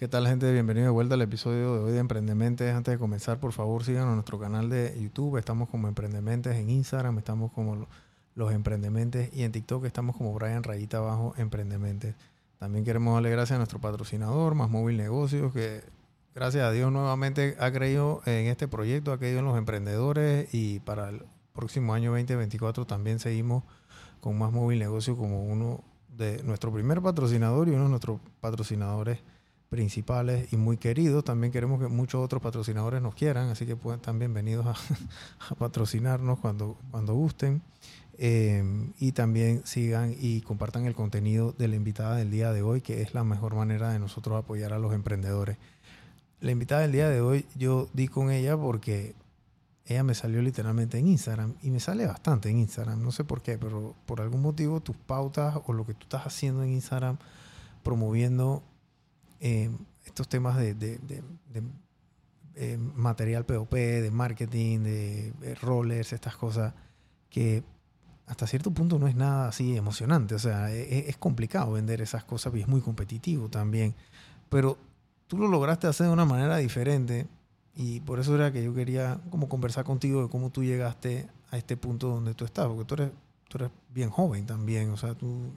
¿Qué tal gente? Bienvenido de vuelta al episodio de hoy de Emprendementes. Antes de comenzar, por favor, síganos en nuestro canal de YouTube. Estamos como Emprendementes en Instagram, estamos como Los Emprendementes y en TikTok estamos como Brian Rayita Abajo Emprendementes. También queremos darle gracias a nuestro patrocinador, Más Móvil Negocios, que gracias a Dios nuevamente ha creído en este proyecto, ha creído en los emprendedores y para el próximo año 2024 también seguimos con Más Móvil Negocios como uno de nuestro primer patrocinador y uno de nuestros patrocinadores principales y muy queridos. También queremos que muchos otros patrocinadores nos quieran, así que pueden, estar bienvenidos a, patrocinarnos cuando, cuando gusten. Eh, y también sigan y compartan el contenido de la invitada del día de hoy, que es la mejor manera de nosotros apoyar a los emprendedores. La invitada del día de hoy, yo di con ella porque ella me salió literalmente en Instagram y me sale bastante en Instagram, no sé por qué, pero por algún motivo tus pautas o lo que tú estás haciendo en Instagram promoviendo eh, estos temas de, eh, material POP, de marketing, de, rollers, estas cosas, que hasta cierto punto no es nada así emocionante. O sea, e, e, es, complicado vender esas cosas y es muy competitivo también. Pero tú lo lograste hacer de una manera diferente y por eso era que yo quería como conversar contigo de cómo tú llegaste a este punto donde tú estás, porque tú eres, tú eres bien joven también, o sea, tú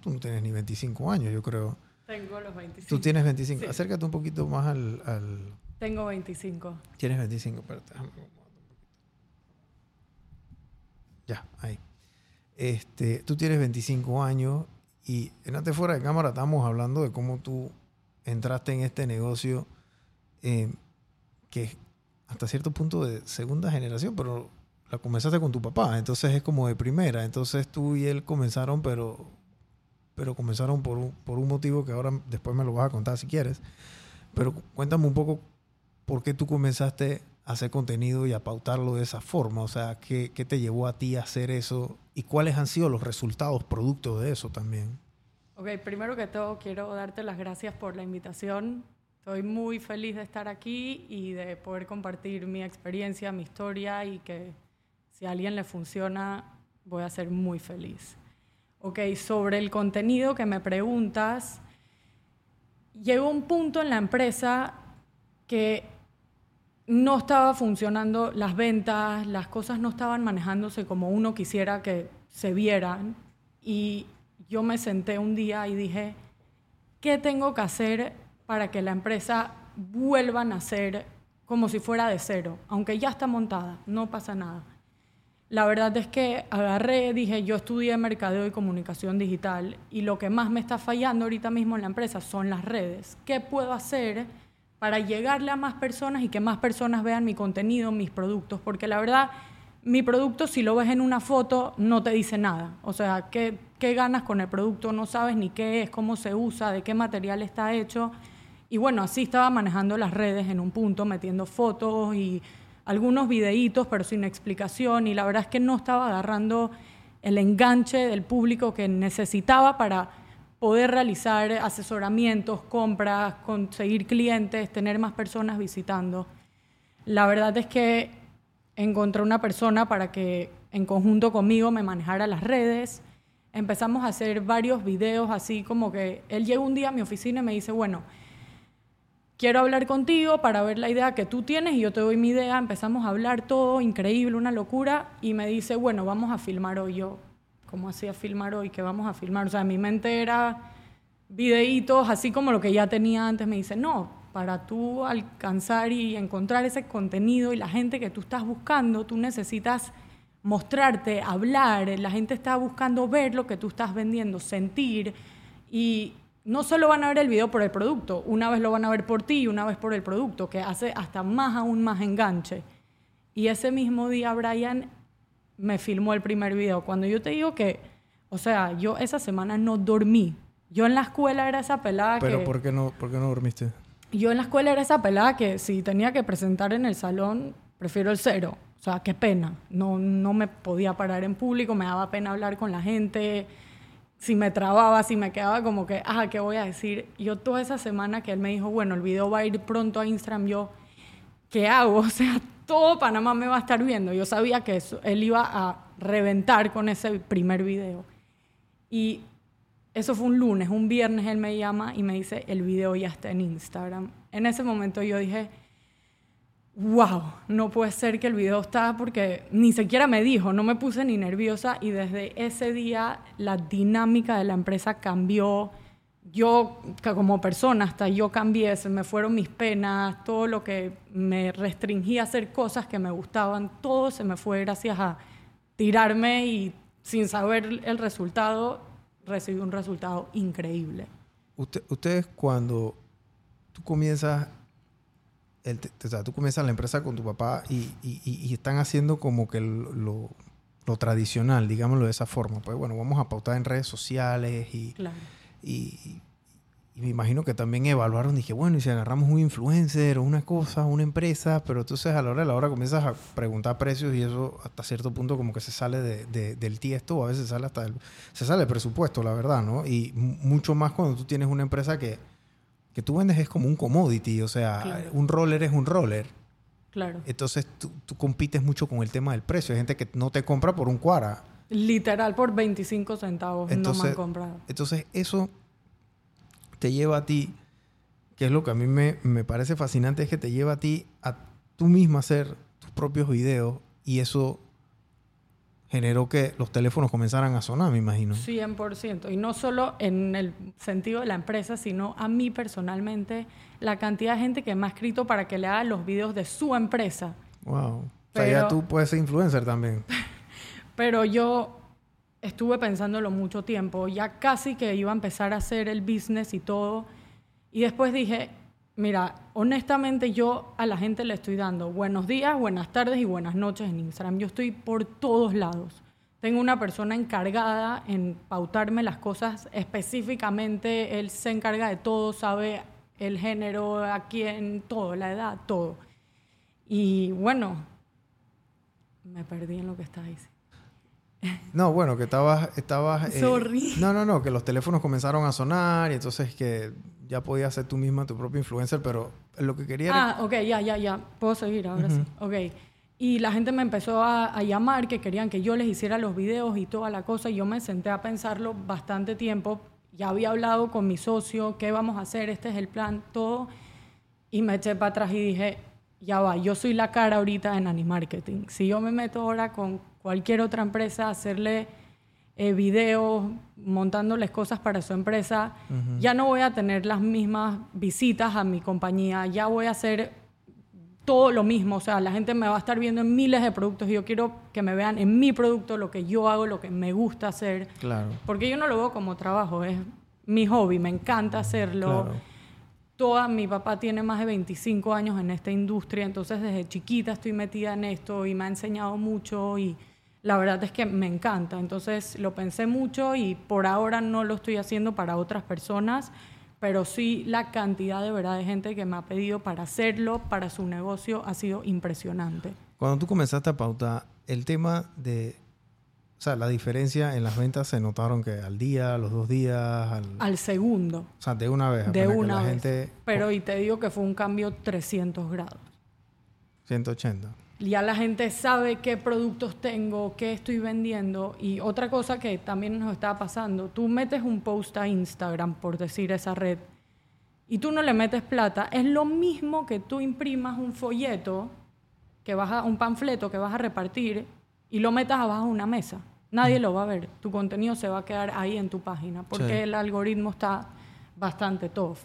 tú no tienes ni 25 años, yo creo. Tengo los 25. Tú tienes 25. Acércate un poquito más al, al... Tengo 25. Tienes 25, espérate, Ya, ahí. Este, tú tienes 25 años y en antes fuera de cámara estamos hablando de cómo tú entraste en este negocio eh, que hasta cierto punto de segunda generación, pero la comenzaste con tu papá, entonces es como de primera, entonces tú y él comenzaron, pero pero comenzaron por un, por un motivo que ahora después me lo vas a contar si quieres. Pero cuéntame un poco por qué tú comenzaste a hacer contenido y a pautarlo de esa forma. O sea, ¿qué, qué te llevó a ti a hacer eso y cuáles han sido los resultados producto de eso también? Ok, primero que todo quiero darte las gracias por la invitación. Estoy muy feliz de estar aquí y de poder compartir mi experiencia, mi historia y que si a alguien le funciona, voy a ser muy feliz. Ok, sobre el contenido que me preguntas, llegó un punto en la empresa que no estaba funcionando las ventas, las cosas no estaban manejándose como uno quisiera que se vieran. Y yo me senté un día y dije, ¿qué tengo que hacer para que la empresa vuelva a nacer como si fuera de cero? Aunque ya está montada, no pasa nada. La verdad es que agarré, dije, yo estudié mercadeo y comunicación digital y lo que más me está fallando ahorita mismo en la empresa son las redes. ¿Qué puedo hacer para llegarle a más personas y que más personas vean mi contenido, mis productos? Porque la verdad, mi producto, si lo ves en una foto, no te dice nada. O sea, ¿qué, qué ganas con el producto? No sabes ni qué es, cómo se usa, de qué material está hecho. Y bueno, así estaba manejando las redes en un punto, metiendo fotos y algunos videitos, pero sin explicación, y la verdad es que no estaba agarrando el enganche del público que necesitaba para poder realizar asesoramientos, compras, conseguir clientes, tener más personas visitando. La verdad es que encontré una persona para que en conjunto conmigo me manejara las redes. Empezamos a hacer varios videos así como que él llega un día a mi oficina y me dice, bueno, quiero hablar contigo para ver la idea que tú tienes y yo te doy mi idea, empezamos a hablar todo, increíble, una locura, y me dice, bueno, vamos a filmar hoy. Yo, ¿cómo hacía filmar hoy? ¿Qué vamos a filmar? O sea, mi mente era videitos, así como lo que ya tenía antes, me dice, no, para tú alcanzar y encontrar ese contenido y la gente que tú estás buscando, tú necesitas mostrarte, hablar, la gente está buscando ver lo que tú estás vendiendo, sentir, y no solo van a ver el video por el producto, una vez lo van a ver por ti y una vez por el producto, que hace hasta más aún más enganche. Y ese mismo día Brian me filmó el primer video. Cuando yo te digo que, o sea, yo esa semana no dormí. Yo en la escuela era esa pelada que... ¿Pero por qué no, por qué no dormiste? Yo en la escuela era esa pelada que si tenía que presentar en el salón, prefiero el cero. O sea, qué pena. No, no me podía parar en público, me daba pena hablar con la gente si me trababa, si me quedaba como que, ajá, ¿qué voy a decir? Yo toda esa semana que él me dijo, bueno, el video va a ir pronto a Instagram, yo, ¿qué hago? O sea, todo Panamá me va a estar viendo. Yo sabía que eso, él iba a reventar con ese primer video. Y eso fue un lunes, un viernes él me llama y me dice, el video ya está en Instagram. En ese momento yo dije, wow, no puede ser que el video está porque ni siquiera me dijo, no me puse ni nerviosa y desde ese día la dinámica de la empresa cambió. Yo como persona hasta yo cambié, se me fueron mis penas, todo lo que me restringía a hacer cosas que me gustaban, todo se me fue gracias a tirarme y sin saber el resultado, recibí un resultado increíble. ustedes cuando tú comienzas o sea, tú comienzas la empresa con tu papá y, y, están haciendo como que lo, lo, tradicional, digámoslo de esa forma. Pues bueno, vamos a pautar en redes sociales y, y, me imagino que también evaluaron, dije, bueno, y si agarramos un influencer o una cosa, una empresa, pero entonces a la hora de la hora comienzas a preguntar precios y eso hasta cierto punto como que se sale de, del tiesto o a veces sale hasta el, se sale el presupuesto, la verdad, ¿no? Y mucho más cuando tú tienes una empresa que que tú vendes es como un commodity, o sea, un roller es un roller. Claro. Entonces tú, compites mucho con el tema del precio. Hay gente que no te compra por un cuara. Literal por 25 centavos no me han comprado. Entonces eso te lleva a ti, que es lo que a mí me, me parece fascinante, es que te lleva a ti a tú misma hacer tus propios videos y eso generó que los teléfonos comenzaran a sonar, me imagino. 100%. Y no solo en el sentido de la empresa, sino a mí personalmente, la cantidad de gente que me ha escrito para que le haga los videos de su empresa. Wow. o sea, ya tú puedes ser influencer también. pero yo estuve pensándolo mucho tiempo, ya casi que iba a empezar a hacer el business y todo. Y después dije, Mira, honestamente yo a la gente le estoy dando buenos días, buenas tardes y buenas noches en Instagram. Yo estoy por todos lados. Tengo una persona encargada en pautarme las cosas específicamente. Él se encarga de todo, sabe el género, a quién, todo, la edad, todo. Y bueno, me perdí en lo que estás diciendo. No, bueno, que estabas... estabas eh, Sorry. no, no, no, que los teléfonos comenzaron a sonar y entonces que ya podías ser tú misma tu propio influencer, pero lo que quería Ah, ok, ya, ya, ya. Puedo seguir ahora sí. Ok. Y la gente me empezó a, a, llamar que querían que yo les hiciera los videos y toda la cosa. Y yo me senté a pensarlo bastante tiempo. Ya había hablado con mi socio, qué vamos a hacer, este es el plan, todo. Y me eché para atrás y dije, ya va, yo soy la cara ahorita en Animarketing. Si yo me meto ahora con cualquier otra empresa a hacerle eh, videos, montándoles cosas para su empresa, ya no voy a tener las mismas visitas a mi compañía, ya voy a hacer todo lo mismo, o sea, la gente me va a estar viendo en miles de productos y yo quiero que me vean en mi producto lo que yo hago, lo que me gusta hacer. Claro. Porque yo no lo veo como trabajo, es mi hobby, me encanta hacerlo. Toda, mi papá tiene más de 25 años en esta industria, entonces desde chiquita estoy metida en esto y me ha enseñado mucho y la verdad es que me encanta. Entonces lo pensé mucho y por ahora no lo estoy haciendo para otras personas, pero sí la cantidad de verdad de gente que me ha pedido para hacerlo, para su negocio, ha sido impresionante. Cuando tú comenzaste a pautar, el tema de, o sea, la diferencia en las ventas se notaron que al día, a los dos días, al, al segundo. O sea, de una vez. De una vez. Gente... Pero y te digo que fue un cambio 300 grados. 180 ya la gente sabe qué productos tengo, qué estoy vendiendo. Y otra cosa que también nos está pasando, tú metes un post a Instagram, por decir esa red, y tú no le metes plata, es lo mismo que tú imprimas un folleto, que vas a, un panfleto que vas a repartir y lo metas abajo de una mesa. Nadie lo va a ver. Tu contenido se va a quedar ahí en tu página porque el algoritmo está bastante tough.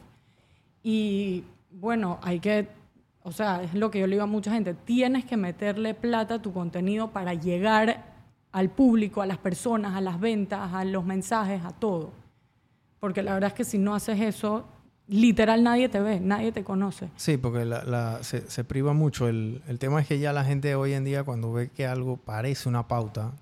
Y bueno, hay que o sea, es lo que yo le digo a mucha gente, tienes que meterle plata a tu contenido para llegar al público, a las personas, a las ventas, a los mensajes, a todo. Porque la verdad es que si no haces eso, literal nadie te ve, nadie te conoce. Sí, porque se, priva mucho. El, tema es que ya la gente hoy en día cuando ve que algo parece una pauta,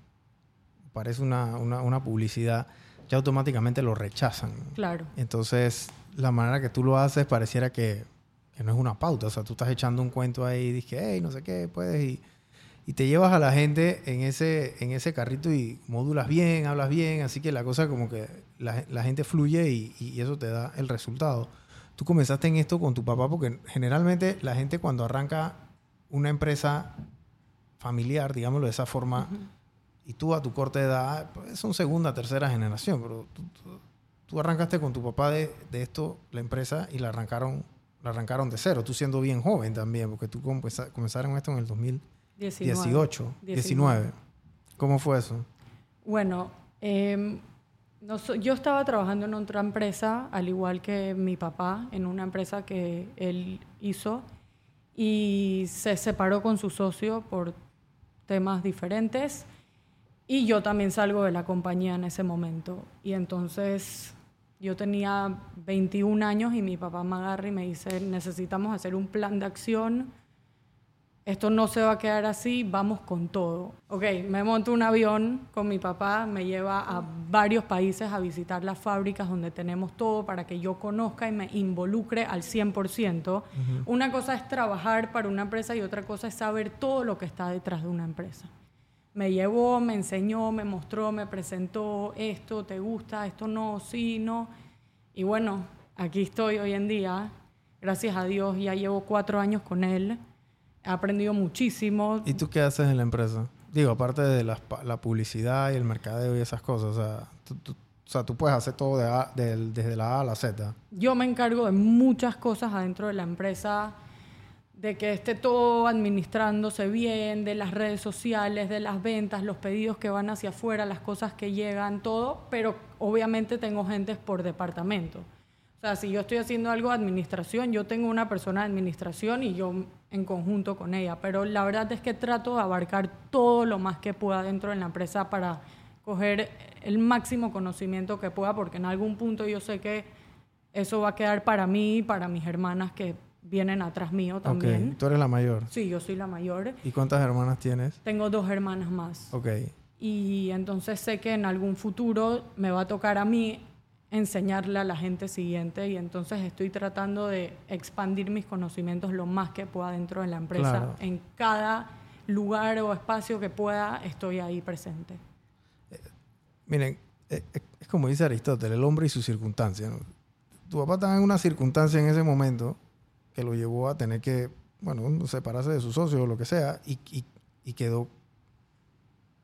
parece una, una publicidad, ya automáticamente lo rechazan. Claro. Entonces, la manera que tú lo haces pareciera que que no es una pauta. O sea, tú estás echando un cuento ahí y dices, hey, no sé qué, puedes. Y, y te llevas a la gente en ese, en ese carrito y modulas bien, hablas bien. Así que la cosa como que la, la gente fluye y, y, eso te da el resultado. Tú comenzaste en esto con tu papá porque generalmente la gente cuando arranca una empresa familiar, digámoslo de esa forma, y tú a tu corta edad, pues son segunda, tercera generación, pero tú arrancaste con tu papá de, de esto, la empresa, y la arrancaron, arrancaron de cero, tú siendo bien joven también, porque tú comenzar- comenzaron esto en el 2018, 19. ¿Cómo fue eso? Bueno, eh, no yo estaba trabajando en otra empresa, al igual que mi papá, en una empresa que él hizo, y se separó con su socio por temas diferentes. Y yo también salgo de la compañía en ese momento. Y entonces yo tenía 21 años y mi papá me agarra y me dice, necesitamos hacer un plan de acción. Esto no se va a quedar así, vamos con todo. Ok, me monto un avión con mi papá, me lleva a varios países a visitar las fábricas donde tenemos todo para que yo conozca y me involucre al 100%. Una cosa es trabajar para una empresa y otra cosa es saber todo lo que está detrás de una empresa me llevó, me enseñó, me mostró, me presentó esto, te gusta, esto no, sí, no. Y bueno, aquí estoy hoy en día. Gracias a Dios, ya llevo cuatro años con él. He aprendido muchísimo. ¿Y tú qué haces en la empresa? Digo, aparte de la, publicidad y el mercadeo y esas cosas, o sea, tú, tú- o sea, tú puedes hacer todo de A- del- desde la A a la Z. Yo me encargo de muchas cosas adentro de la empresa, de que esté todo administrándose bien, de las redes sociales, de las ventas, los pedidos que van hacia afuera, las cosas que llegan, todo, pero obviamente tengo gentes por departamento. O sea, si yo estoy haciendo algo de administración, yo tengo una persona de administración y yo en conjunto con ella, pero la verdad es que trato de abarcar todo lo más que pueda dentro de la empresa para coger el máximo conocimiento que pueda, porque en algún punto yo sé que eso va a quedar para mí y para mis hermanas que vienen atrás mío también. Ok, tú eres la mayor. Sí, yo soy la mayor. ¿Y cuántas hermanas tienes? Tengo dos hermanas más. Ok. Y entonces sé que en algún futuro me va a tocar a mí enseñarle a la gente siguiente y entonces estoy tratando de expandir mis conocimientos lo más que pueda dentro de la empresa. Claro. En cada lugar o espacio que pueda, estoy ahí presente. Miren, eh, eh, es como dice Aristóteles, el hombre y sus circunstancias. ¿no? Tu papá estaba en una circunstancia en ese momento que lo llevó a tener que, bueno, separarse de su socio o lo que sea, y, y- y quedó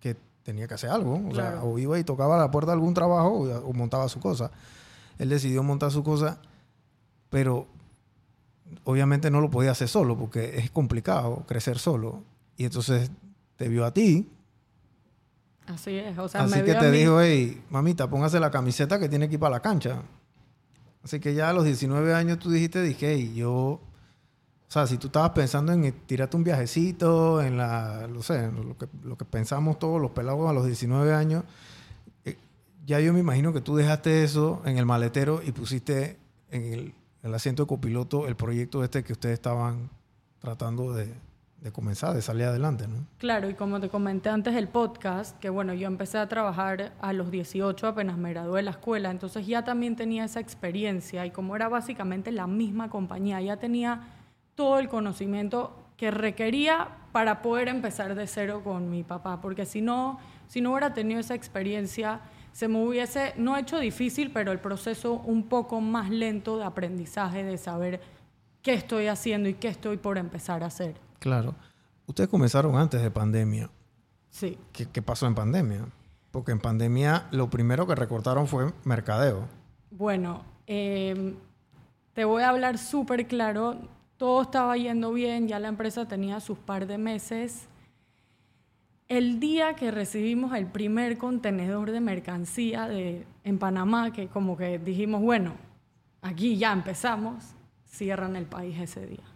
que tenía que hacer algo. O sea, o iba y tocaba la puerta de algún trabajo o, o montaba su cosa. Él decidió montar su cosa, pero obviamente no lo podía hacer solo porque es complicado crecer solo. Y entonces te vio a ti, Así es. O sea, Así me que vio a te mí- dijo, hey, mamita, póngase la camiseta que tiene que ir para la cancha. Así que ya a los 19 años tú dijiste, dije, hey, yo... O sea, si tú estabas pensando en tirarte un viajecito, en la... No sé, lo que, lo que pensamos todos los pelados a los 19 años, eh, ya yo me imagino que tú dejaste eso en el maletero y pusiste en el, el asiento de copiloto el proyecto este que ustedes estaban tratando de, de comenzar, de salir adelante, ¿no? Claro, y como te comenté antes del podcast, que bueno, yo empecé a trabajar a los 18 apenas me gradué de la escuela, entonces ya también tenía esa experiencia y como era básicamente la misma compañía, ya tenía todo el conocimiento que requería para poder empezar de cero con mi papá, porque si no, si no hubiera tenido esa experiencia, se me hubiese, no hecho difícil, pero el proceso un poco más lento de aprendizaje, de saber qué estoy haciendo y qué estoy por empezar a hacer. Claro. Ustedes comenzaron antes de pandemia. Sí. ¿Qué, qué pasó en pandemia? Porque en pandemia lo primero que recortaron fue mercadeo. Bueno, eh, te voy a hablar súper claro. Todo estaba yendo bien, ya la empresa tenía sus par de meses. El día que recibimos el primer contenedor de mercancía de, en Panamá, que como que dijimos, bueno, aquí ya empezamos, cierran el país ese día.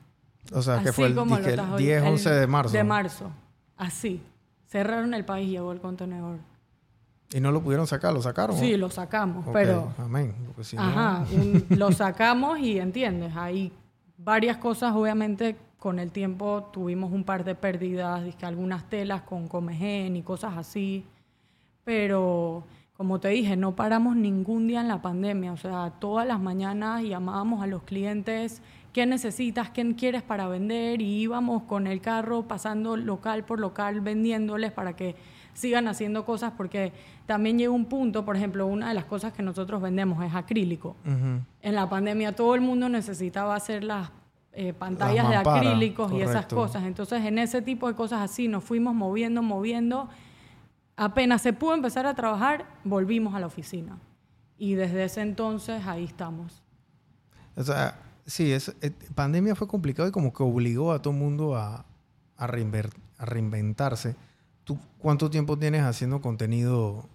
O sea, que fue el, como dije, el estás 10, oyendo, 11 de marzo. De marzo, así. Cerraron el país y llegó el contenedor. Y no lo pudieron sacar, lo sacaron. Sí, lo sacamos, pero Amén. No- Ajá, un- lo sacamos y entiendes, hay varias cosas, obviamente con el tiempo tuvimos un par de pérdidas, dizque algunas telas con comején y cosas así, pero como te dije, no paramos ningún día en la pandemia, o sea, todas las mañanas llamábamos a los clientes, ¿qué necesitas? ¿Qué quieres para vender? Y íbamos con el carro pasando local por local vendiéndoles para que sigan haciendo cosas porque también llega un punto, por ejemplo, una de las cosas que nosotros vendemos es acrílico. Ujú. En la pandemia todo el mundo necesitaba hacer las eh, pantallas Las de mamparas, acrílicos y esas correcto. cosas. Entonces, en ese tipo de cosas así nos fuimos moviendo, moviendo. Apenas se pudo empezar a trabajar, volvimos a la oficina. Y desde ese entonces ahí estamos. O sea, sí, es, eh, pandemia fue complicado y como que obligó a todo el mundo a, a, reinventarse. ¿Tú cuánto tiempo tienes haciendo contenido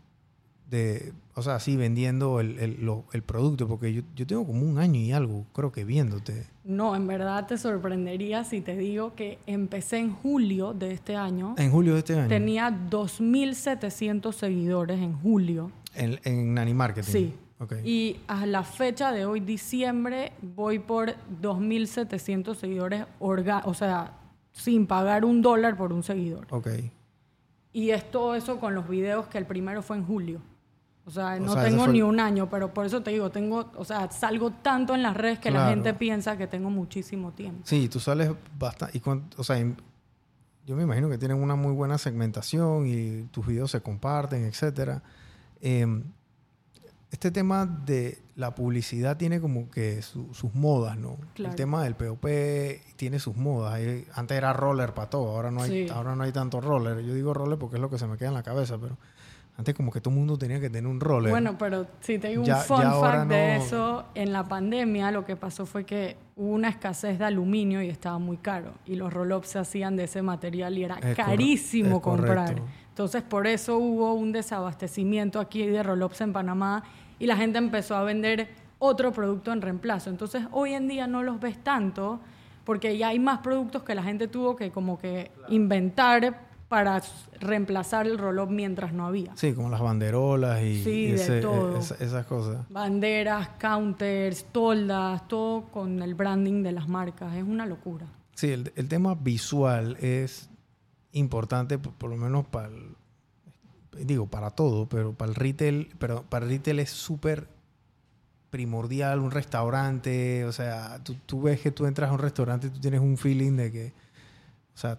de, o sea, así vendiendo el, el, producto? Porque yo, yo, tengo como un año y algo, creo que viéndote. No, en verdad te sorprendería si te digo que empecé en julio de este año. En julio de este año. Tenía 2.700 seguidores en julio. En, en Nani Marketing. Sí. Y a la fecha de hoy, diciembre, voy por 2.700 seguidores, o sea, sin pagar un dólar por un seguidor. Ok. Y es todo eso con los videos que el primero fue en julio. O sea, no tengo ni un año, pero por eso te digo, tengo, o sea, salgo tanto en las redes que la gente piensa que tengo muchísimo tiempo. Sí, tú sales bastante, y o sea, yo me imagino que tienen una muy buena segmentación y tus videos se comparten, etcétera. Eh, este tema de la publicidad tiene como que sus modas, ¿no? El tema del POP tiene sus modas. Antes era roller para todo, ahora no hay, ahora no hay tanto roller. Yo digo roller porque es lo que se me queda en la cabeza, pero antes como que todo el mundo tenía que tener un roller. Bueno, pero si te digo un fun fact de eso, en la pandemia lo que pasó fue que hubo una escasez de aluminio y estaba muy caro. Y los roll-ups se hacían de ese material y era carísimo comprar. Entonces por eso hubo un desabastecimiento aquí de roll-ups en Panamá y la gente empezó a vender otro producto en reemplazo. Entonces hoy en día no los ves tanto porque ya hay más productos que la gente tuvo que como que inventar para reemplazar el roll-up mientras no había. Sí, como las banderolas y, sí, de todo. esas cosas. Banderas, counters, toldas, todo con el branding de las marcas. Es una locura. Sí, el, el tema visual es importante, por, lo menos para el, digo, para todo, pero para el retail, pero para el retail es súper primordial, un restaurante, o sea, tú, tú, ves que tú entras a un restaurante y tú tienes un feeling de que, o sea,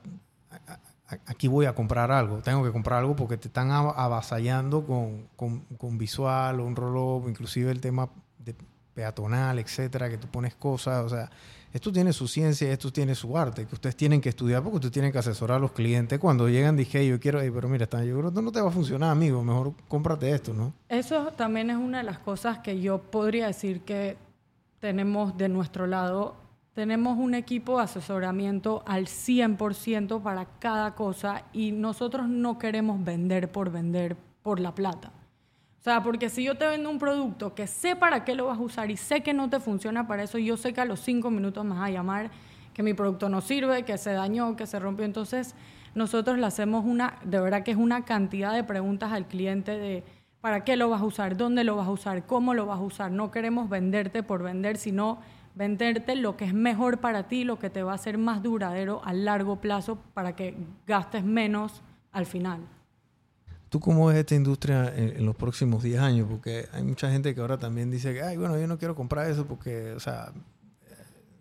aquí voy a comprar algo, tengo que comprar algo porque te están avasallando con, con, con visual o un rollo, inclusive el tema de peatonal, etcétera, que tú pones cosas, o sea, esto tiene su ciencia, esto tiene su arte, que ustedes tienen que estudiar porque ustedes tienen que asesorar a los clientes. Cuando llegan, dije, yo quiero, pero mira, yo creo que no te va a funcionar, amigo, mejor cómprate esto, ¿no? Eso también es una de las cosas que yo podría decir que tenemos de nuestro lado. Tenemos un equipo de asesoramiento al 100% para cada cosa y nosotros no queremos vender por vender por la plata. O sea, porque si yo te vendo un producto que sé para qué lo vas a usar y sé que no te funciona para eso, yo sé que a los cinco minutos me vas a llamar que mi producto no sirve, que se dañó, que se rompió. Entonces, nosotros le hacemos una, de verdad que es una cantidad de preguntas al cliente de para qué lo vas a usar, dónde lo vas a usar, cómo lo vas a usar. No queremos venderte por vender, sino venderte lo que es mejor para ti, lo que te va a hacer más duradero a largo plazo para que gastes menos al final. ¿Tú cómo ves esta industria en, los próximos 10 años? Porque hay mucha gente que ahora también dice ay, bueno, yo no quiero comprar eso porque, o sea,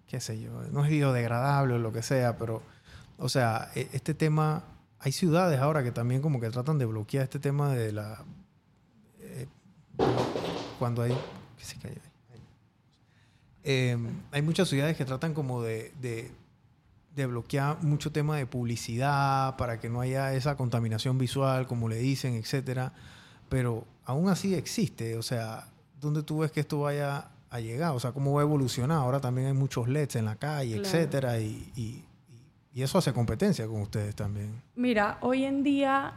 qué sé yo, no es biodegradable o lo que sea, pero, o sea, e, este tema, hay ciudades ahora que también como que tratan de bloquear este tema de la... Eh, cuando hay... ¿qué se cae? Eh, hay muchas ciudades que tratan como de bloquear mucho tema de publicidad para que no haya esa contaminación visual, como le dicen, etcétera. Pero aún así existe, o sea, ¿dónde tú ves que esto vaya a llegar? O sea, ¿cómo va a evolucionar? Ahora también hay muchos LEDs en la calle, etcétera, y, y, y, eso hace competencia con ustedes también. Mira, hoy en día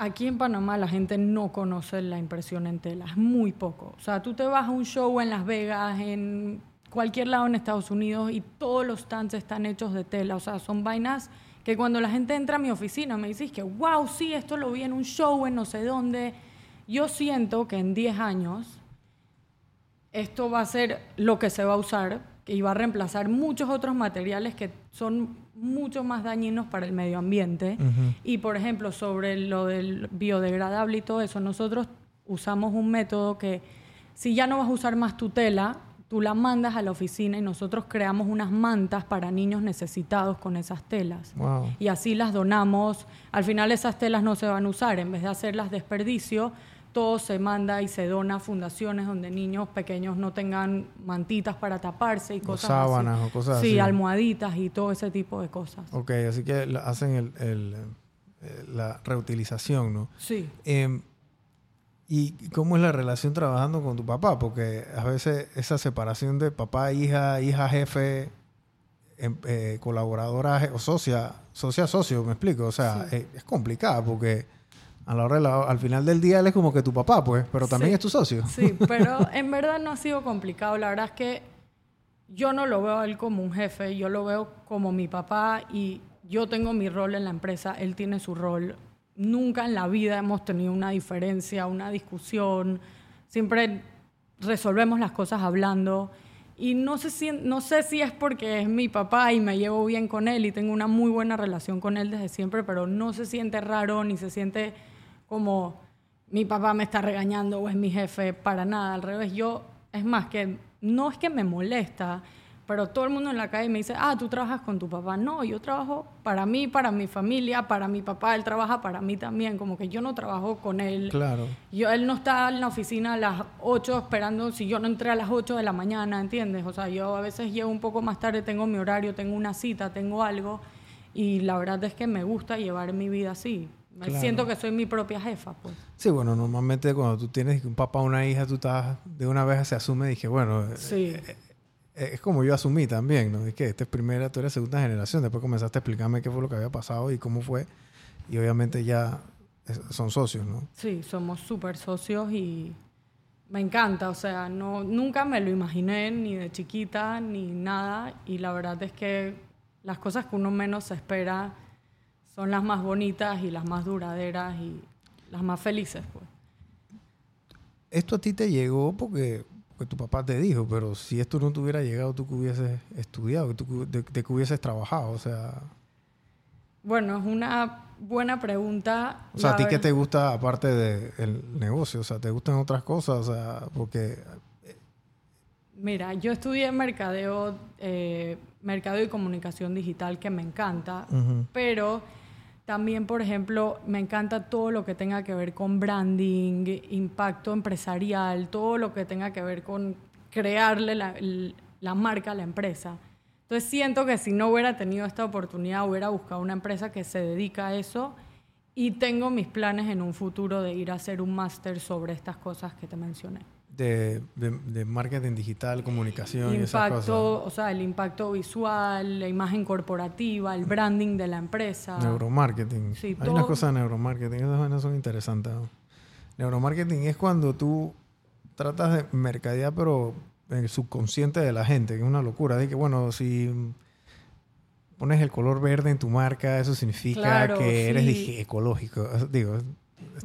aquí en Panamá la gente no conoce la impresión en tela, es muy poco. O sea, tú te vas a un show en Las Vegas, en cualquier lado en Estados Unidos y todos los stands están hechos de tela. O sea, son vainas que cuando la gente entra a mi oficina me dice que, wow, sí, esto lo vi en un show en no sé dónde. Yo siento que en 10 años esto va a ser lo que se va a usar y va a reemplazar muchos otros materiales que son mucho más dañinos para el medio ambiente. Y, por ejemplo, sobre lo del biodegradable y todo eso, nosotros usamos un método que si ya no vas a usar más tu tela, tú la mandas a la oficina y nosotros creamos unas mantas para niños necesitados con esas telas. Y así las donamos. Al final esas telas no se van a usar. En vez de hacerlas desperdicio, todo se manda y se dona a fundaciones donde niños pequeños no tengan mantitas para taparse y cosas sábanas o cosas así. Sí, almohaditas y todo ese tipo de cosas. Ok, así que hacen el, eh, la reutilización, ¿no? Sí. Em, ¿Y cómo es la relación trabajando con tu papá? Porque a veces esa separación de papá, hija, hija, jefe, em, eh, colaboradora o socia, socia, socio, me explico. O sea, es, es complicada porque a la hora de la- al final del día él es como que tu papá, pues, pero también Sí. es tu socio. Sí, pero en verdad no ha sido complicado. La verdad es que yo no lo veo a él como un jefe, yo lo veo como mi papá y yo tengo mi rol en la empresa, él tiene su rol. Nunca en la vida hemos tenido una diferencia, una discusión. Siempre resolvemos las cosas hablando. Y no sé, si, no sé si es porque es mi papá y me llevo bien con él y tengo una muy buena relación con él desde siempre, pero no se siente raro ni se siente como mi papá me está regañando o es mi jefe, para nada, al revés. Yo, es más, que no es que me molesta, pero todo el mundo en la calle me dice, ah, tú trabajas con tu papá. No, yo trabajo para mí, para mi familia, para mi papá, él trabaja para mí también, como que yo no trabajo con él. Claro. Yo, él no está en la oficina a las 8 esperando si yo no entré a las 8 de la mañana, ¿entiendes? O sea, yo a veces llego un poco más tarde, tengo mi horario, tengo una cita, tengo algo, y la verdad es que me gusta llevar mi vida así. Me Claro. siento que soy mi propia jefa, pues. Sí, bueno, normalmente cuando tú tienes un papá o una hija, tú estás, de una vez se asume, dije, bueno, Sí. eh, es como yo asumí también, ¿no? Es que esta es primera, tú eres segunda generación, después comenzaste a explicarme qué fue lo que había pasado y cómo fue, y obviamente ya son socios, ¿no? Sí, somos súper socios y me encanta, o sea, no, nunca me lo imaginé ni de chiquita ni nada y la verdad es que las cosas que uno menos se espera son las más bonitas y las más duraderas y las más felices, pues. Esto a ti te llegó porque, porque tu papá te dijo, pero si esto no te hubiera llegado, tú que hubieses estudiado, que tú que- de, de que hubieses trabajado, o sea... Bueno, es una buena pregunta. O sea, ¿a ti qué te gusta aparte del negocio? O sea, ¿te gustan otras cosas? O sea, porque... Mira, yo estudié mercadeo, eh, mercadeo y comunicación digital, que me encanta, pero también, por ejemplo, me encanta todo lo que tenga que ver con branding, impacto empresarial, todo lo que tenga que ver con crearle la, marca a la empresa. Entonces siento que si no hubiera tenido esta oportunidad, hubiera buscado una empresa que se dedica a eso y tengo mis planes en un futuro de ir a hacer un máster sobre estas cosas que te mencioné. De, de, de marketing digital, comunicación y esas cosas. impacto, o sea, el impacto visual, la imagen corporativa, el branding de la empresa. Neuromarketing. Sí, Hay todo- unas cosas de neuromarketing, esas vainas son interesantes. ¿no? Neuromarketing es cuando tú tratas de mercadear, pero en el subconsciente de la gente, que es una locura. De que, bueno, si pones el color verde en tu marca, eso significa Claro, que eres sí. ecológico. Digo,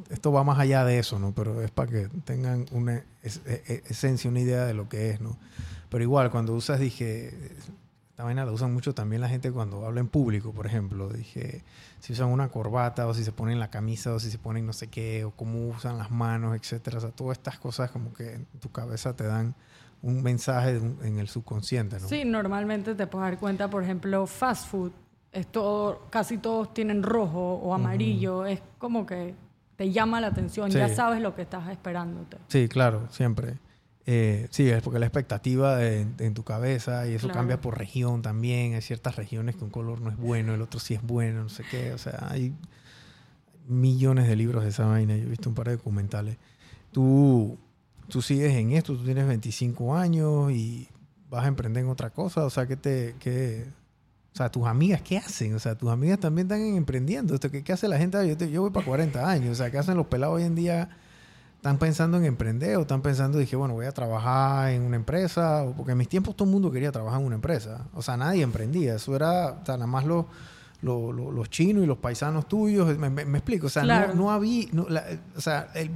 esto va más allá de eso, ¿no? Pero es para que tengan una es- e- e- esencia, una idea de lo que es, ¿no? Pero igual, cuando usas, dije, esta vaina la usan mucho también la gente cuando habla en público, por ejemplo. Dije, si usan una corbata o si se ponen la camisa o si se ponen no sé qué o cómo usan las manos, etcétera. O sea, todas estas cosas como que en tu cabeza te dan un mensaje en el subconsciente, ¿no? Sí, normalmente te puedes dar cuenta, por ejemplo, fast food, es todo, casi todos tienen rojo o amarillo, es como que te llama la atención, ya sabes lo que estás esperándote. Sí, claro, siempre. Eh, sí, es porque la expectativa de- en tu cabeza y eso Claro. cambia por región también. Hay ciertas regiones que un color no es bueno, el otro sí es bueno, no sé qué. O sea, hay millones de libros de esa vaina. Yo he visto un par de documentales. Tú, tú sigues en esto, tú tienes 25 años y vas a emprender en otra cosa. O sea, ¿qué te... Qué, o sea, tus amigas, ¿qué hacen? O sea, tus amigas también están emprendiendo. Esto, ¿qué, qué hace la gente? Yo, te- yo voy para 40 años. O sea, ¿qué hacen los pelados hoy en día? ¿Están pensando en emprender o están pensando, dije, bueno, voy a trabajar en una empresa? O- Porque en mis tiempos todo el mundo quería trabajar en una empresa. O sea, nadie emprendía. Eso era, o sea, nada más los, los, los- los chinos y los paisanos tuyos. Me, me- me explico. O sea, Claro. no, no había... no, la- o sea, el,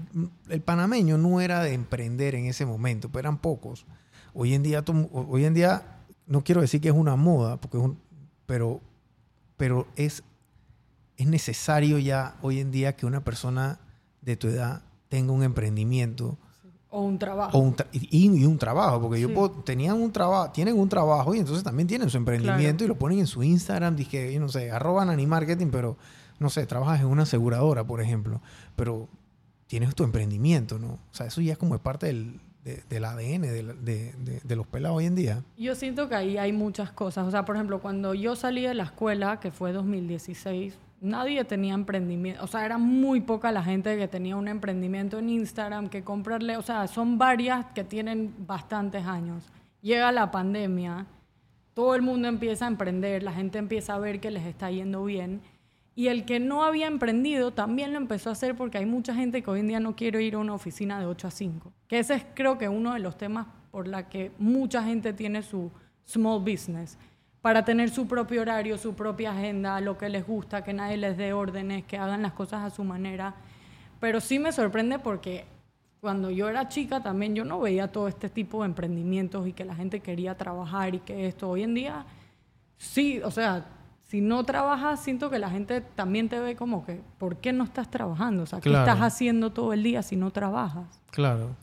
el panameño no era de emprender en ese momento, pero eran pocos. Hoy en día, hoy en día no quiero decir que es una moda, porque es un, pero, pero es, es necesario ya hoy en día que una persona de tu edad tenga un emprendimiento O un trabajo. o un tra- y, y un trabajo, porque yo puedo- tenían un trabajo, tienen un trabajo y entonces también tienen su emprendimiento y lo ponen en su Instagram, dije, yo no sé, arroban Animarketing, pero no sé, trabajas en una aseguradora, por ejemplo, pero tienes tu emprendimiento, ¿no? O sea, eso ya es como es parte del, de- del ADN de, de los pelados hoy en día. Yo siento que ahí hay muchas cosas. O sea, por ejemplo, cuando yo salí de la escuela, que fue 2016, nadie tenía emprendimiento, o sea, era muy poca la gente que tenía un emprendimiento en Instagram, que comprarle, o sea, son varias que tienen bastantes años. Llega la pandemia, todo el mundo empieza a emprender, la gente empieza a ver que les está yendo bien. Y el que no había emprendido también lo empezó a hacer porque hay mucha gente que hoy en día no quiere ir a una oficina de 8 a 5. Que ese es creo que uno de los temas por la que mucha gente tiene su small business para tener su propio horario, su propia agenda, lo que les gusta, que nadie les dé órdenes, que hagan las cosas a su manera. Pero sí me sorprende porque cuando yo era chica también yo no veía todo este tipo de emprendimientos y que la gente quería trabajar y que esto hoy en día sí, o sea, si no trabajas siento que la gente también te ve como que ¿por qué no estás trabajando? O sea, ¿qué estás haciendo todo el día si no trabajas? Claro.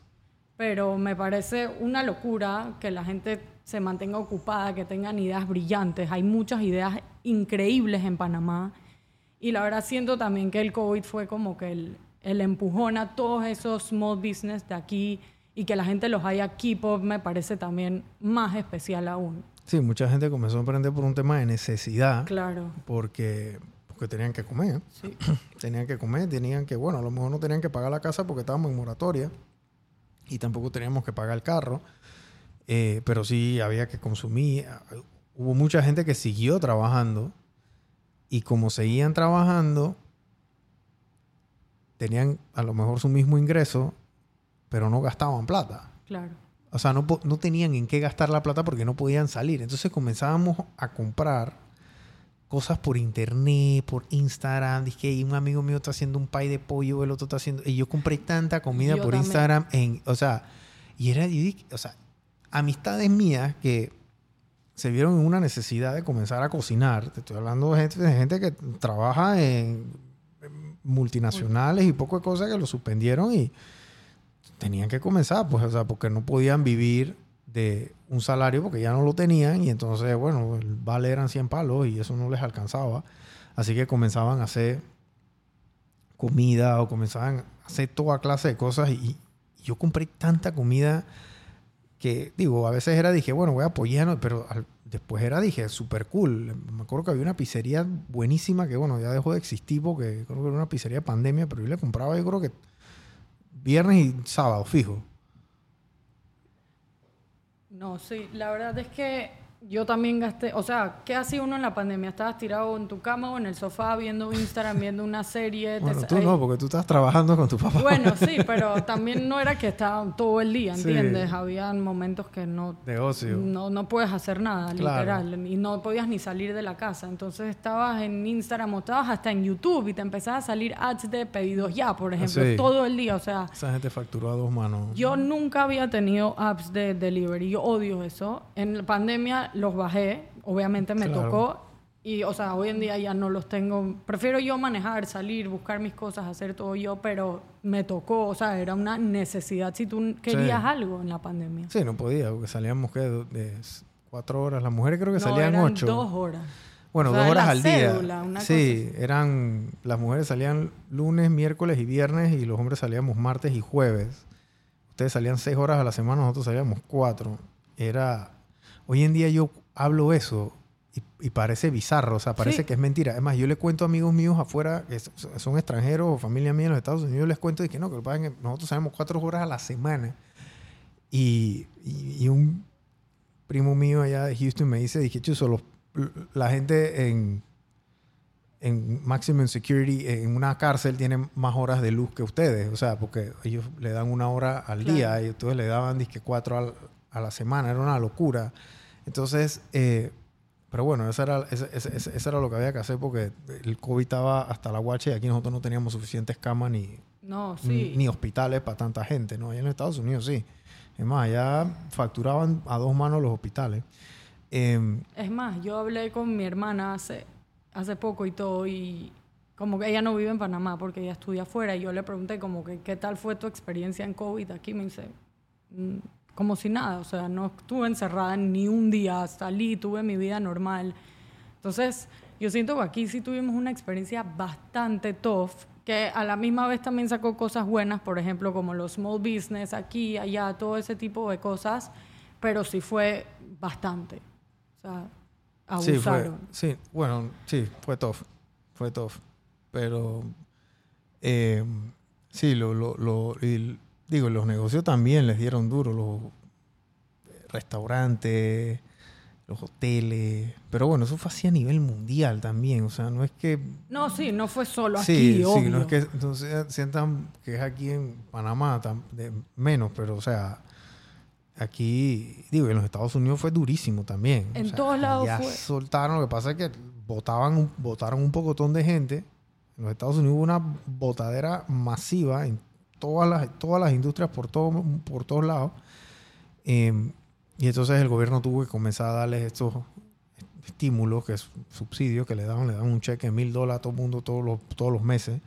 Pero me parece una locura que la gente se mantenga ocupada, que tengan ideas brillantes. Hay muchas ideas increíbles en Panamá. Y la verdad siento también que el COVID fue como que el, el empujón a todos esos small business de aquí y que la gente los haya keep up me parece también más especial aún. Sí, mucha gente comenzó a emprender por un tema de necesidad. Claro. Porque, porque tenían que comer. Sí. tenían que comer, tenían que, bueno, a lo mejor no tenían que pagar la casa porque estábamos en moratoria y tampoco teníamos que pagar el carro. Eh, pero sí había que consumir. Hubo mucha gente que siguió trabajando y como seguían trabajando, tenían a lo mejor su mismo ingreso, pero no gastaban plata. Claro. O sea, no, no tenían en qué gastar la plata porque no podían salir. Entonces comenzábamos a comprar cosas por internet, por Instagram. Dije, un amigo mío está haciendo un pay de pollo, el otro está haciendo... Y yo compré tanta comida por Instagram. En, o sea, y era... O sea, amistades mías que se vieron en una necesidad de comenzar a cocinar. Te estoy hablando de gente, de gente que trabaja en multinacionales y poco de cosas que lo suspendieron y tenían que comenzar, pues, o sea, porque no podían vivir de un salario porque ya no lo tenían y entonces, bueno, el vale eran 100 palos y eso no les alcanzaba. Así que comenzaban a hacer comida o comenzaban a hacer toda clase de cosas y yo compré tanta comida que digo, a veces era, dije, bueno, voy a pero después era, dije, súper cool. Me acuerdo que había una pizzería buenísima que, bueno, ya dejó de existir porque creo que era una pizzería de pandemia, pero yo le compraba, yo creo que viernes y sábado, fijo. No, sí, la verdad es que yo también gasté, o sea, ¿qué hacía uno en la pandemia? ¿Estabas tirado en tu cama o en el sofá viendo Instagram, viendo una serie? Bueno, tú no, porque tú estás trabajando con tu papá. Bueno, sí, pero también no era que estaba todo el día, ¿entiendes? Habían momentos que no... De ocio. No, no puedes hacer nada, literal. Y no podías ni salir de la casa. Entonces estabas en Instagram o estabas hasta en YouTube y te empezaba a salir ads de pedidos ya, por ejemplo, todo el día, o sea... Esa gente facturó a dos manos. Yo nunca había tenido apps de delivery. Yo odio eso. En la pandemia los bajé, obviamente me tocó y, o sea, hoy en día ya no los tengo. Prefiero yo manejar, salir, buscar mis cosas, hacer todo yo, pero me tocó, o sea, era una necesidad si tú querías algo en la pandemia. Sí, no podía, porque salíamos ¿qué? de cuatro horas. Las mujeres creo que salían eran ocho. Dos horas. Bueno, dos horas al día. sí, eran. Las mujeres salían lunes, miércoles y viernes y los hombres salíamos martes y jueves. Ustedes salían seis horas a la semana, nosotros salíamos cuatro. Era Hoy en día yo hablo eso y, parece bizarro, o sea, parece que es mentira. Es más, yo le cuento a amigos míos afuera que son extranjeros o familia mía en los Estados Unidos, yo les cuento y que no, que nosotros salimos cuatro horas a la semana. Y, un primo mío allá de Houston me dice, dije, chuso, la gente en, en Maximum Security, en una cárcel, tiene más horas de luz que ustedes. O sea, porque ellos le dan una hora al día y ustedes le daban, dije, cuatro a la semana. Era una locura. Entonces, eh, pero bueno, eso era, eso, era lo que había que hacer porque el COVID estaba hasta la guacha y aquí nosotros no teníamos suficientes camas ni, ni, hospitales para tanta gente, ¿no? Allá en Estados Unidos sí. Es más, allá facturaban a dos manos los hospitales. Em, es más, yo hablé con mi hermana hace, hace poco y todo y como que ella no vive en Panamá porque ella estudia afuera y yo le pregunté como que qué tal fue tu experiencia en COVID aquí me dice mm, como si nada, o sea, no estuve encerrada ni un día, salí, tuve mi vida normal. Entonces, yo siento que aquí sí tuvimos una experiencia bastante tough, que a la misma vez también sacó cosas buenas, por ejemplo, como los small business aquí, allá, todo ese tipo de cosas, pero sí fue bastante. O sea, abusaron. Sí, sí bueno, sí, fue tough, fue tough. Pero eh, sí, lo, lo, lo- y, digo, los negocios también les dieron duro, los restaurantes, los hoteles. Pero bueno, eso fue así a nivel mundial también. O sea, no es que No, sí, no fue solo Sí, aquí, sí, obvio. no es que entonces sientan que es aquí en Panamá tam- de menos, pero o sea, aquí, digo, en los Estados Unidos fue durísimo también. En O sea, todos lados ya fue. soltaron, lo que pasa es que votaban, votaron un pocotón de gente. En los Estados Unidos hubo una botadera masiva en todas las, todas las industrias por, todo, por todos lados. Eh, y entonces el gobierno tuvo que comenzar a darles estos estímulos, que es subsidios que le daban, le daban un cheque de mil dólares a todo el mundo todos los, todos los meses.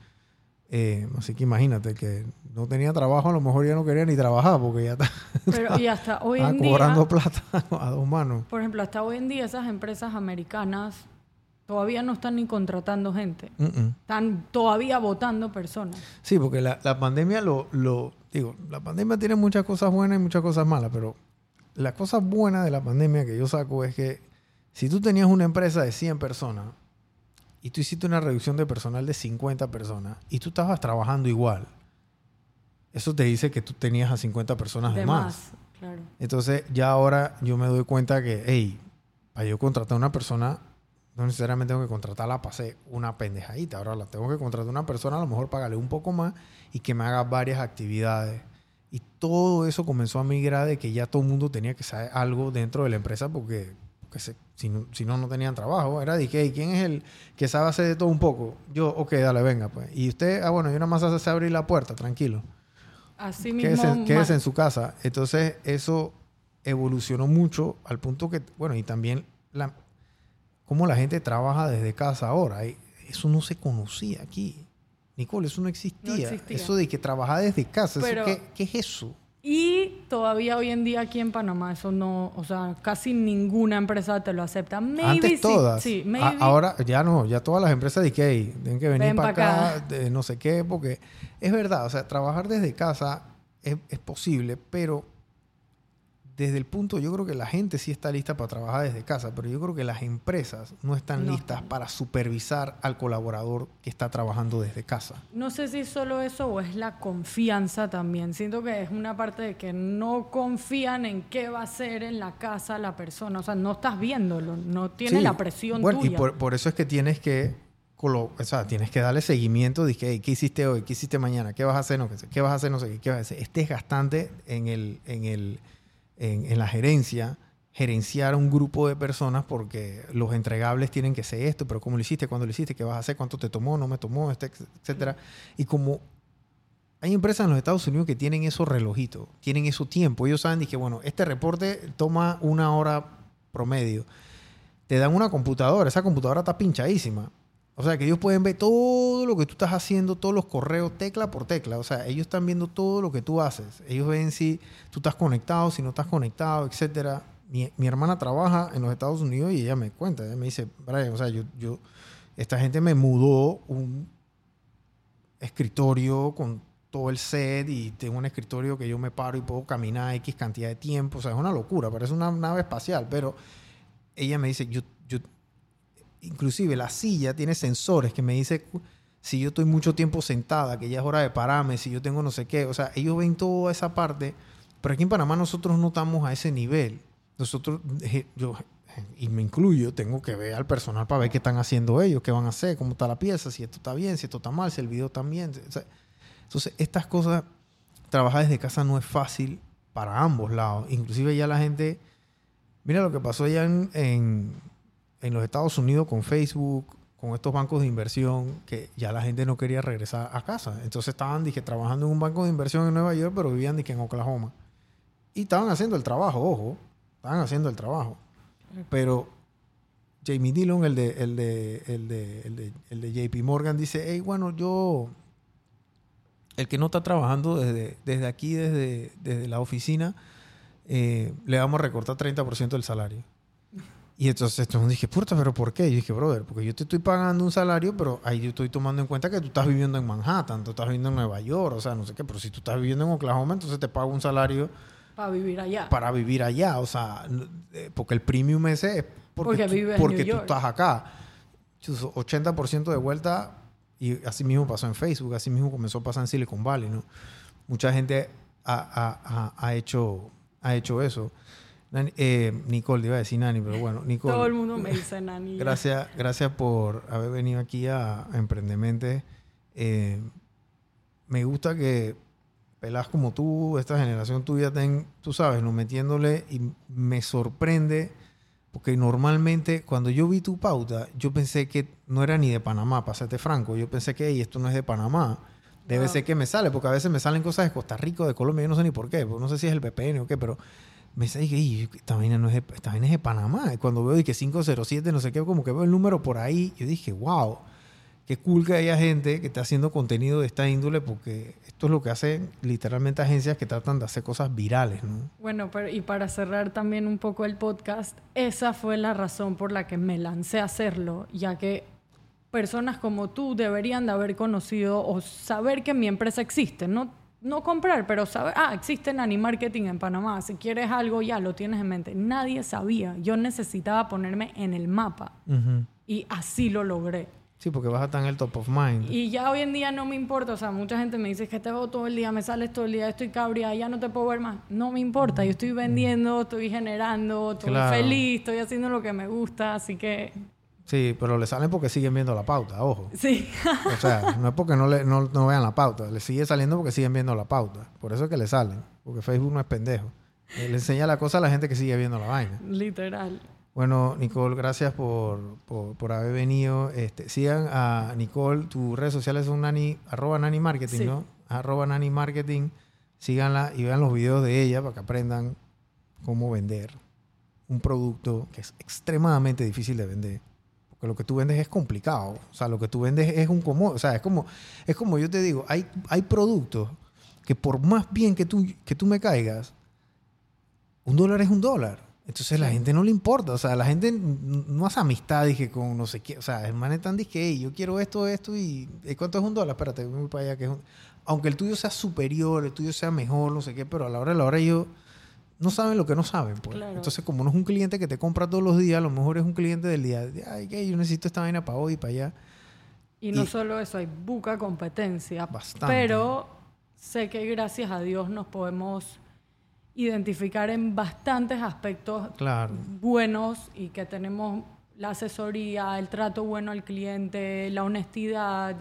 Eh, así que imagínate que no tenía trabajo, a lo mejor ya no quería ni trabajar porque ya está, Pero y hasta hoy en día, cobrando plata a dos manos. por ejemplo, hasta hoy en día esas empresas americanas todavía no están ni contratando gente. Están todavía votando personas. Sí, porque la, la pandemia lo, lo... Digo, la pandemia tiene muchas cosas buenas y muchas cosas malas, pero la cosa buena de la pandemia que yo saco es que si tú tenías una empresa de 100 personas y tú hiciste una reducción de personal de 50 personas y tú estabas trabajando igual, eso te dice que tú tenías a 50 personas de, de más. más, claro. Entonces ya ahora yo me doy cuenta que, hey, para yo contratar a una persona, no necesariamente tengo que contratarla para hacer una pendejadita. Ahora la tengo que contratar a una persona, a lo mejor pagarle un poco más y que me haga varias actividades. Y todo eso comenzó a migrar de que ya todo el mundo tenía que saber algo dentro de la empresa porque, porque se- si, no, si no, no tenían trabajo. Era de que, "Hey, ¿quién es el que sabe hacer de todo un poco? Yo, ok, dale, venga, pues. Y usted, ah, bueno, yo nada más hace abrir la puerta, tranquilo Así mismo. quédese, quédese ma- en su casa. Entonces, eso evolucionó mucho al punto que, bueno, y también la, cómo la gente trabaja desde casa ahora. Eso no se conocía aquí. Nicole, eso no existía. No existía. Eso de que trabajar desde casa, ¿eso Pero- qué, qué es eso? Y todavía hoy en día aquí en Panamá eso no, o sea, casi ninguna empresa te lo acepta. Maybe Antes sí, todas. Sí, A- ahora ya no, ya todas las empresas de que tienen que venir Ven para pa' acá, acá. de no sé qué, porque es verdad, o sea, trabajar desde casa es, es posible, pero desde el punto, yo creo que la gente sí está lista para trabajar desde casa, pero yo creo que las empresas no están No listas para supervisar al colaborador que está trabajando desde casa. No sé si solo eso o es la confianza también. Siento que es una parte de que no confían en qué va a hacer en la casa la persona. O sea, no estás viéndolo, no tienes Sí, la presión bueno, tuya. Y por, por eso es que tienes que, o sea, tienes que darle seguimiento que, hey, ¿qué hiciste hoy? ¿Qué hiciste mañana? ¿Qué vas a hacer? No, sé, ¿Qué vas a hacer? No sé qué. ¿Qué vas a hacer? Es desgastante en, el, en, el, en, la gerencia gerenciar a un grupo de personas porque los entregables tienen que ser esto, pero ¿cómo lo hiciste? ¿Cuándo lo hiciste? ¿Qué vas a hacer? ¿Cuánto te tomó? ¿No me tomó? Este, etcétera. Y como hay empresas en los Estados Unidos que tienen esos relojitos, tienen eso tiempo. Ellos saben que, bueno, este reporte toma una hora promedio. Te dan una computadora, esa computadora está pinchadísima. O sea, que ellos pueden ver todo lo que tú estás haciendo, todos los correos, tecla por tecla. O sea, ellos están viendo todo lo que tú haces. Ellos ven si tú estás conectado, si no estás conectado, etcétera. Mi, mi hermana trabaja en los Estados Unidos y ella me cuenta, ella me dice, Brian, o sea, yo, yo, esta gente me mudó un escritorio con todo el set y tengo un escritorio que yo me paro y puedo caminar X cantidad de tiempo. O sea, es una locura, parece una nave espacial, pero ella me dice, yo, inclusive la silla tiene sensores que me dice si yo estoy mucho tiempo sentada, que ya es hora de pararme, si yo tengo no sé qué. O sea, ellos ven toda esa parte, pero aquí en Panamá nosotros no estamos a ese nivel. Nosotros, eh, yo, y me incluyo, tengo que ver al personal para ver qué están haciendo ellos, qué van a hacer, cómo está la pieza, si esto está bien, si esto está mal, si el video está bien. Entonces, estas cosas, trabajar desde casa no es fácil para ambos lados. Inclusive ya la gente, mira lo que pasó allá en, en, en los Estados Unidos con Facebook, con estos bancos de inversión, que ya la gente no quería regresar a casa. Entonces estaban, dije, trabajando en un banco de inversión en Nueva York, pero vivían, dije, en Oklahoma. Y estaban haciendo el trabajo, ojo, estaban haciendo el trabajo. Pero Jamie Dillon, el de, el de, el de, el de, el de JP Morgan, dice, hey, bueno, yo, el que no está trabajando desde, desde aquí, desde, desde la oficina, eh, le vamos a recortar 30% del salario. Y entonces entonces dije, puta, pero ¿por qué? Y yo dije, brother, porque yo te estoy pagando un salario, pero ahí yo estoy tomando en cuenta que tú estás viviendo en Manhattan, tú estás viviendo en Nueva York, o sea, no sé qué, pero si tú estás viviendo en Oklahoma, entonces te pago un salario para vivir allá. para vivir allá, o sea, eh, porque el premium ese es porque, Porque tú, vives en porque New tú York. estás acá. Chus, 80% de vuelta Y así mismo pasó en Facebook, así mismo comenzó a pasar en Silicon Valley, ¿no? Mucha gente ha, ha- ha- ha hecho, ha hecho eso. Nani- eh, Nicole, iba a decir Nani, pero bueno, Nicole. Todo el mundo me dice Nani. Gracias, gracias por haber venido aquí a, a Emprendementes. Eh, me gusta que pelas como tú, esta generación tuya, estén, tú sabes, no metiéndole y me sorprende porque normalmente cuando yo vi tu pauta, yo pensé que no era ni de Panamá, para serte franco. Yo pensé que "Ey, esto no es de Panamá. Debe Wow. ser que me sale, porque a veces me salen cosas de Costa Rica, de Colombia, yo no sé ni por qué. porque no sé si es el VPN o qué, pero me dice, "Ey, ey, esta vaina, no es de, esta vaina es de Panamá. Cuando veo que 507, no sé qué, como que veo el número por ahí, yo dije, wow, qué cool que haya gente que está haciendo contenido de esta índole, porque esto es lo que hacen literalmente agencias que tratan de hacer cosas virales, ¿no? Bueno, pero y para cerrar también un poco el podcast, esa fue la razón por la que me lancé a hacerlo, ya que personas como tú deberían de haber conocido o saber que mi empresa existe, no no comprar, pero saber, ah, existe Nani Marketing en Panamá, si quieres algo ya lo tienes en mente. Nadie sabía, yo necesitaba ponerme en el mapa y así lo logré. Sí, porque vas a estar en el top of mind. Y ya hoy en día no me importa, o sea, mucha gente me dice "Es que te veo todo el día, me sales todo el día, estoy cabria, ya no te puedo ver más. No me importa, yo estoy vendiendo, estoy generando, estoy Claro. feliz, estoy haciendo lo que me gusta, así que Sí, pero le salen porque siguen viendo la pauta, ojo. sí. O sea, no es porque no, le, no, no vean la pauta, le sigue saliendo porque siguen viendo la pauta. Por eso es que le salen, porque Facebook no es pendejo. Eh, Le enseña la cosa a la gente que sigue viendo la vaina. Literal. Bueno, Nicole, gracias por, por, por haber venido. Este, sigan a Nicole, tus redes sociales son nani, arroba nani marketing, Sí. ¿no? Arroba nani marketing. Síganla y vean los videos de ella para que aprendan cómo vender un producto que es extremadamente difícil de vender. Porque lo que tú vendes es complicado. O sea, lo que tú vendes es un como, o sea, es como, es como yo te digo, hay, hay productos que por más bien que tú, que tú me caigas, un dólar es un dólar. Entonces la gente no le importa. O sea, la gente no hace amistad, dije, con no sé qué. O sea, el man es tan dije, "Ey, yo quiero esto, esto y... ¿y ¿Cuánto es un dólar? Espérate, voy para allá. Que es un- Aunque el tuyo sea superior, el tuyo sea mejor, no sé qué, pero a la hora de la hora ellos no saben lo que no saben. Pues. Claro. Entonces, como no es un cliente que te compra todos los días, a lo mejor es un cliente del día. de, Ay, que yo necesito esta vaina para hoy y para allá. Y no Y- solo eso, hay buca competencia. Bastante. Pero sé que gracias a Dios nos podemos identificar en bastantes aspectos Claro. buenos y que tenemos la asesoría, el trato bueno al cliente, la honestidad,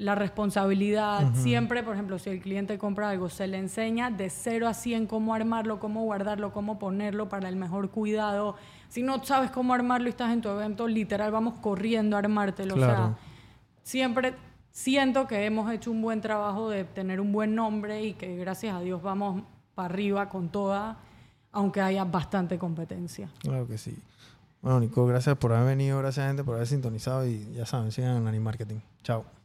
la responsabilidad. Siempre, por ejemplo, si el cliente compra algo, se le enseña de 0 a 100 cómo armarlo, cómo guardarlo, cómo ponerlo para el mejor cuidado. Si no sabes cómo armarlo y estás en tu evento, literal, vamos corriendo a armártelo. O sea, siempre siento que hemos hecho un buen trabajo de tener un buen nombre y que gracias a Dios vamos para arriba con toda, aunque haya bastante competencia. Claro que sí. Bueno, Nico, gracias por haber venido, gracias gente por haber sintonizado y ya saben, sigan en Nani Marketing. Chao.